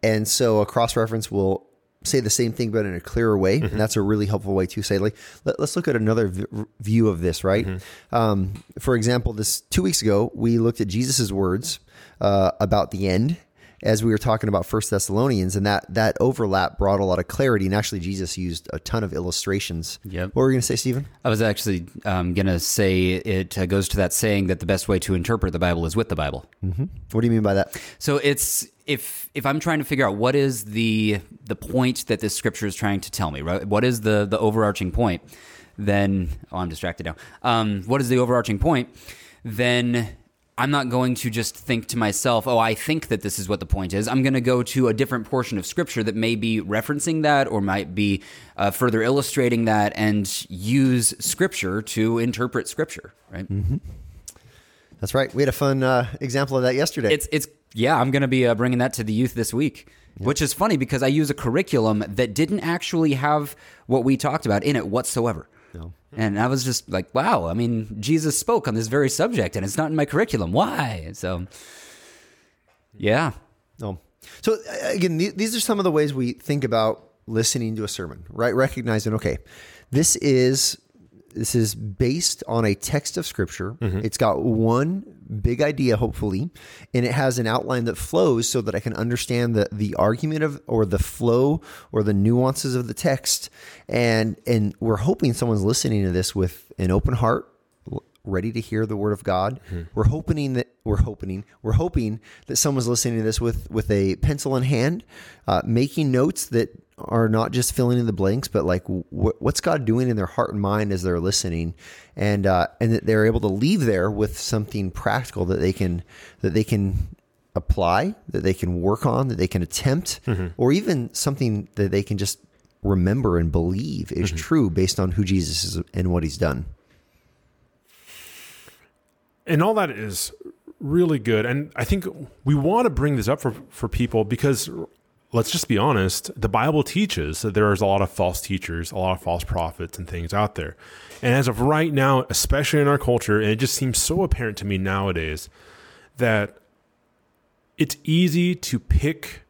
And so a cross reference will say the same thing, but in a clearer way. And that's a really helpful way to say, like, let, us look at another v- view of this, right? Um, for example, this two weeks ago, we looked at Jesus's words uh, about the end as we were talking about First Thessalonians, and that that overlap brought a lot of clarity. And actually, Jesus used a ton of illustrations. Yep. What were you going to say, Stephen? I was actually um, going to say it uh, goes to that saying that the best way to interpret the Bible is with the Bible. What do you mean by that? So it's if if I'm trying to figure out what is the the point that this scripture is trying to tell me, right? What is the the overarching point? Then oh, I'm distracted now. Um, what is the overarching point? Then I'm not going to just think to myself, "Oh, I think that this is what the point is." I'm going to go to a different portion of scripture that may be referencing that, or might be uh, further illustrating that, and use scripture to interpret scripture. Right? That's right. We had a fun uh, example of that yesterday. It's it's yeah. I'm going to be uh, bringing that to the youth this week, which is funny because I use a curriculum that didn't actually have what we talked about in it whatsoever. No. And I was just like, wow. I mean, Jesus spoke on this very subject, and it's not in my curriculum. Why? So, yeah, no. So uh, again, these are some of the ways we think about listening to a sermon, right? Recognizing, okay, this is this is based on a text of scripture. Mm-hmm. It's got one big idea, hopefully, and it has an outline that flows so that I can understand the the argument of or the flow or the nuances of the text. And and we're hoping someone's listening to this with an open heart, ready to hear the word of God. We're hoping that we're hoping we're hoping that someone's listening to this with with a pencil in hand, uh, making notes that are not just filling in the blanks, but like wh- what's God doing in their heart and mind as they're listening, and uh, and that they're able to leave there with something practical that they can that they can apply, that they can work on, that they can attempt, or even something that they can just remember and believe is true based on who Jesus is and what He's done. and all that is really good and i think we want to bring this up for, for people because let's just be honest the bible teaches that there is a lot of false teachers a lot of false prophets and things out there and as of right now especially in our culture and it just seems so apparent to me nowadays that it's easy to pick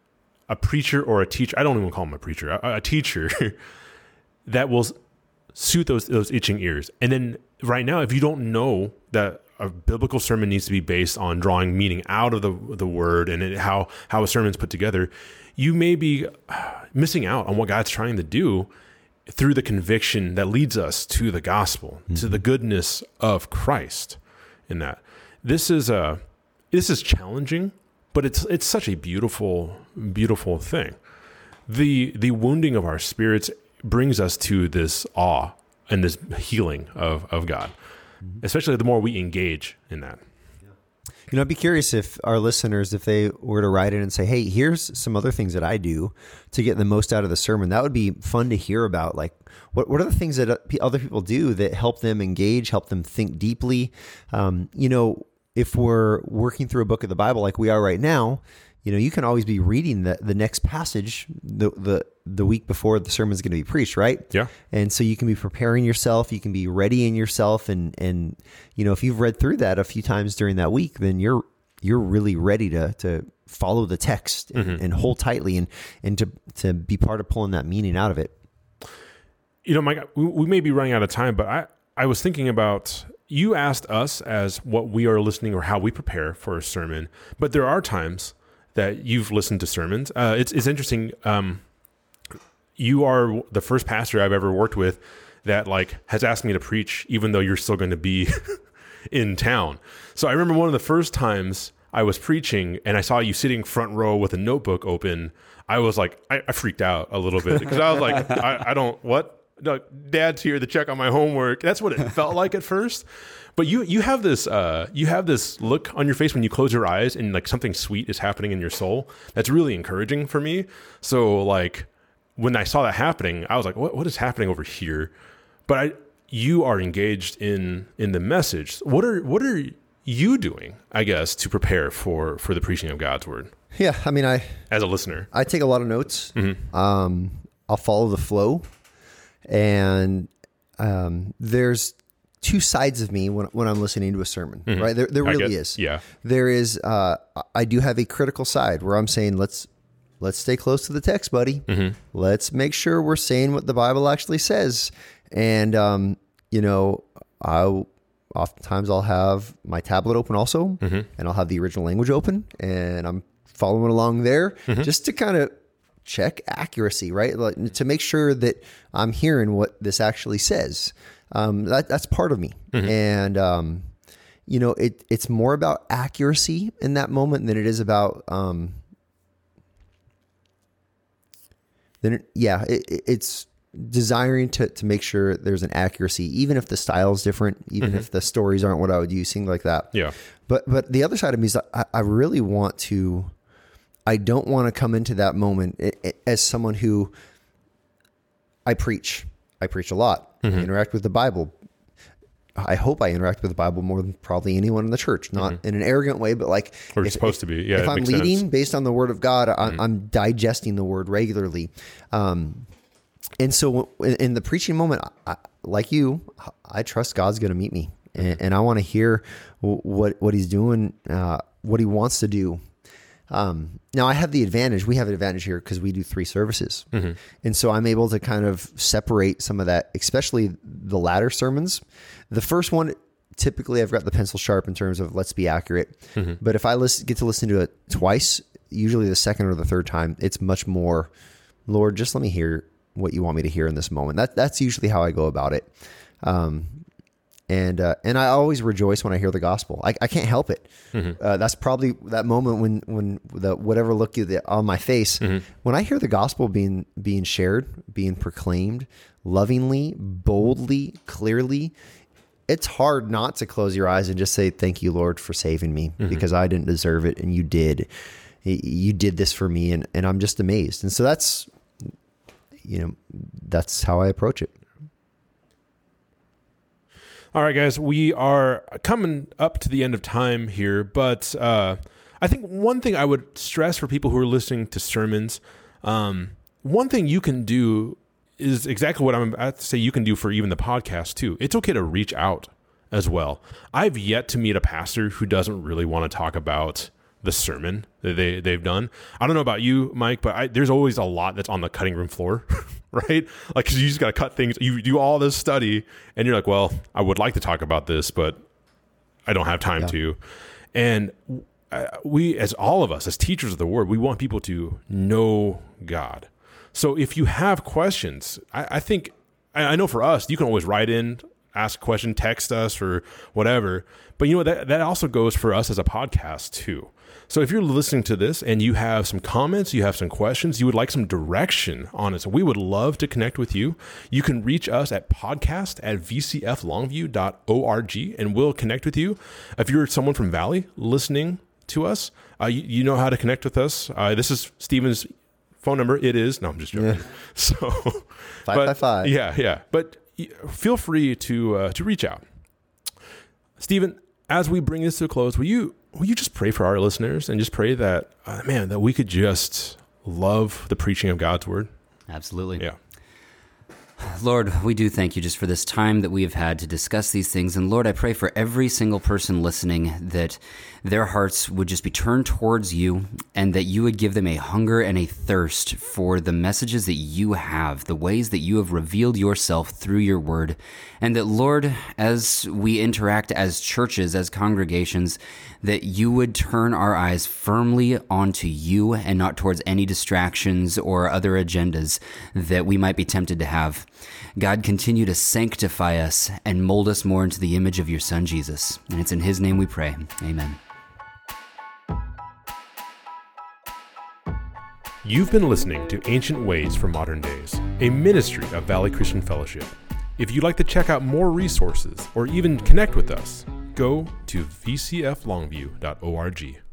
a preacher or a teacher i don't even call him a preacher a, a teacher [laughs] that will suit those those itching ears. And then right now, if you don't know that a biblical sermon needs to be based on drawing meaning out of the the word and it, how how a sermon's put together, you may be uh, missing out on what God's trying to do through the conviction that leads us to the gospel, to the goodness of Christ. In that, this is a this is challenging, but it's it's such a beautiful beautiful thing. The the wounding of our spirits brings us to this awe and this healing of of God, especially the more we engage in that. You know, I'd be curious if our listeners, if they were to write in and say, "Hey, here's some other things that I do to get the most out of the sermon." That would be fun to hear about. Like, what what are the things that uh, other people do that help them engage, help them think deeply? Um, you know, if we're working through a book of the Bible like we are right now, you know, you can always be reading the the next passage the the the week before the sermon's going to be preached, right? Yeah. And so you can be preparing yourself, you can be readying yourself and and you know, if you've read through that a few times during that week, then you're you're really ready to to follow the text and, mm-hmm. and hold tightly and and to to be part of pulling that meaning out of it. You know, Mike, we, we may be running out of time, but I I was thinking about you asked us as what we are listening or how we prepare for a sermon, but there are times that you've listened to sermons. Uh, it's it's interesting. Um, you are the first pastor I've ever worked with that like has asked me to preach, even though you're still going to be [laughs] in town. So I remember one of the first times I was preaching and I saw you sitting front row with a notebook open. I was like, I, I freaked out a little bit because I was like, [laughs] I, I don't what. No, dad's here to check on my homework. That's what it felt like at first. But you you have this uh, you have this look on your face when you close your eyes and like something sweet is happening in your soul. That's really encouraging for me. So like when I saw that happening, I was like, what what is happening over here? But I you are engaged in in the message. What are what are you doing, I guess, to prepare for for the preaching of God's word Yeah, I mean, I as a listener? I take a lot of notes. Um, I'll follow the flow, and um, there's two sides of me when, when I'm listening to a sermon. Right there, there really get- is. yeah. there is. Uh, I do have a critical side where I'm saying let's let's stay close to the text, buddy. Let's make sure we're saying what the Bible actually says, and um, you know, I oftentimes I'll have my tablet open also, and I'll have the original language open, and I'm following along there just to kind of check accuracy, right? Like, to make sure that I'm hearing what this actually says. Um, that, that's part of me, and um, you know, it it's more about accuracy in that moment than it is about um, then it, yeah, it, it- it's desiring to to make sure there's an accuracy, even if the style is different, even if the stories aren't what I would use, things like that. Yeah. But but the other side of me is I, I really want to. I don't want to come into that moment as someone who. I preach. I preach a lot. I interact with the Bible. I hope I interact with the Bible more than probably anyone in the church, not in an arrogant way, but like Or it's supposed to be. Yeah, if I'm leading sense. Mm-hmm. based on the Word of God, I, I'm digesting the Word regularly. Um, and so in, in the preaching moment, I, like you, I trust God's going to meet me, and, and I want to hear wh- what what He's doing, uh, what He wants to do. Um, now I have the advantage. We have an advantage here because we do three services, and so I'm able to kind of separate some of that, especially the latter sermons. The first one, typically, I've got the pencil sharp in terms of let's be accurate. But if I listen, get to listen to it twice, usually the second or the third time, it's much more. Lord, just let me hear what you want me to hear in this moment. That that's usually how I go about it. Um, and uh, and I always rejoice when I hear the gospel. I, I can't help it. Uh, that's probably that moment when when the whatever look you the, on my face when I hear the gospel being being shared, being proclaimed lovingly, boldly, clearly. It's hard not to close your eyes and just say, "Thank you, Lord, for saving me because I didn't deserve it, and you did. You did this for me, and and I'm just amazed." And so that's you know that's how I approach it. All right, guys, we are coming up to the end of time here, but uh, I think one thing I would stress for people who are listening to sermons, um, one thing you can do is exactly what I'm about to say you can do for even the podcast too. It's okay to reach out as well. I've yet to meet a pastor who doesn't really want to talk about the sermon that they they've done. I don't know about you, Mike, but I, there's always a lot that's on the cutting room floor, [laughs] [laughs] right? Like, cause you just got to cut things. You do all this study, and you're like, well, I would like to talk about this, but I don't have time to. And uh, we, as all of us, as teachers of the word, we want people to know God. So if you have questions, I, I think I, I know for us, you can always write in, ask a question, text us, or whatever. But you know that that also goes for us as a podcast too. So if you're listening to this and you have some comments, you have some questions, you would like some direction on it, so we would love to connect with you. You can reach us at podcast at vcflongview.org and we'll connect with you. If you're someone from Valley listening to us, uh, you, you know how to connect with us. Uh, this is Stephen's phone number. It is. No, I'm just joking. [laughs] So [laughs] Five but- by five. Yeah, yeah. But feel free to uh, to reach out. Stephen, as we bring this to a close, will you will you just pray for our listeners and just pray that uh, man that we could just love the preaching of God's word? Absolutely. Yeah. Lord, we do thank you just for this time that we have had to discuss these things. And Lord, I pray for every single person listening that their hearts would just be turned towards you and that you would give them a hunger and a thirst for the messages that you have, the ways that you have revealed yourself through your word. And that, Lord, as we interact as churches, as congregations, that you would turn our eyes firmly onto you and not towards any distractions or other agendas that we might be tempted to have. God, continue to sanctify us and mold us more into the image of your Son, Jesus. And it's in his name we pray. Amen. You've been listening to Ancient Ways for Modern Days, a ministry of Valley Christian Fellowship. If you'd like to check out more resources or even connect with us, go to vcflongview.org.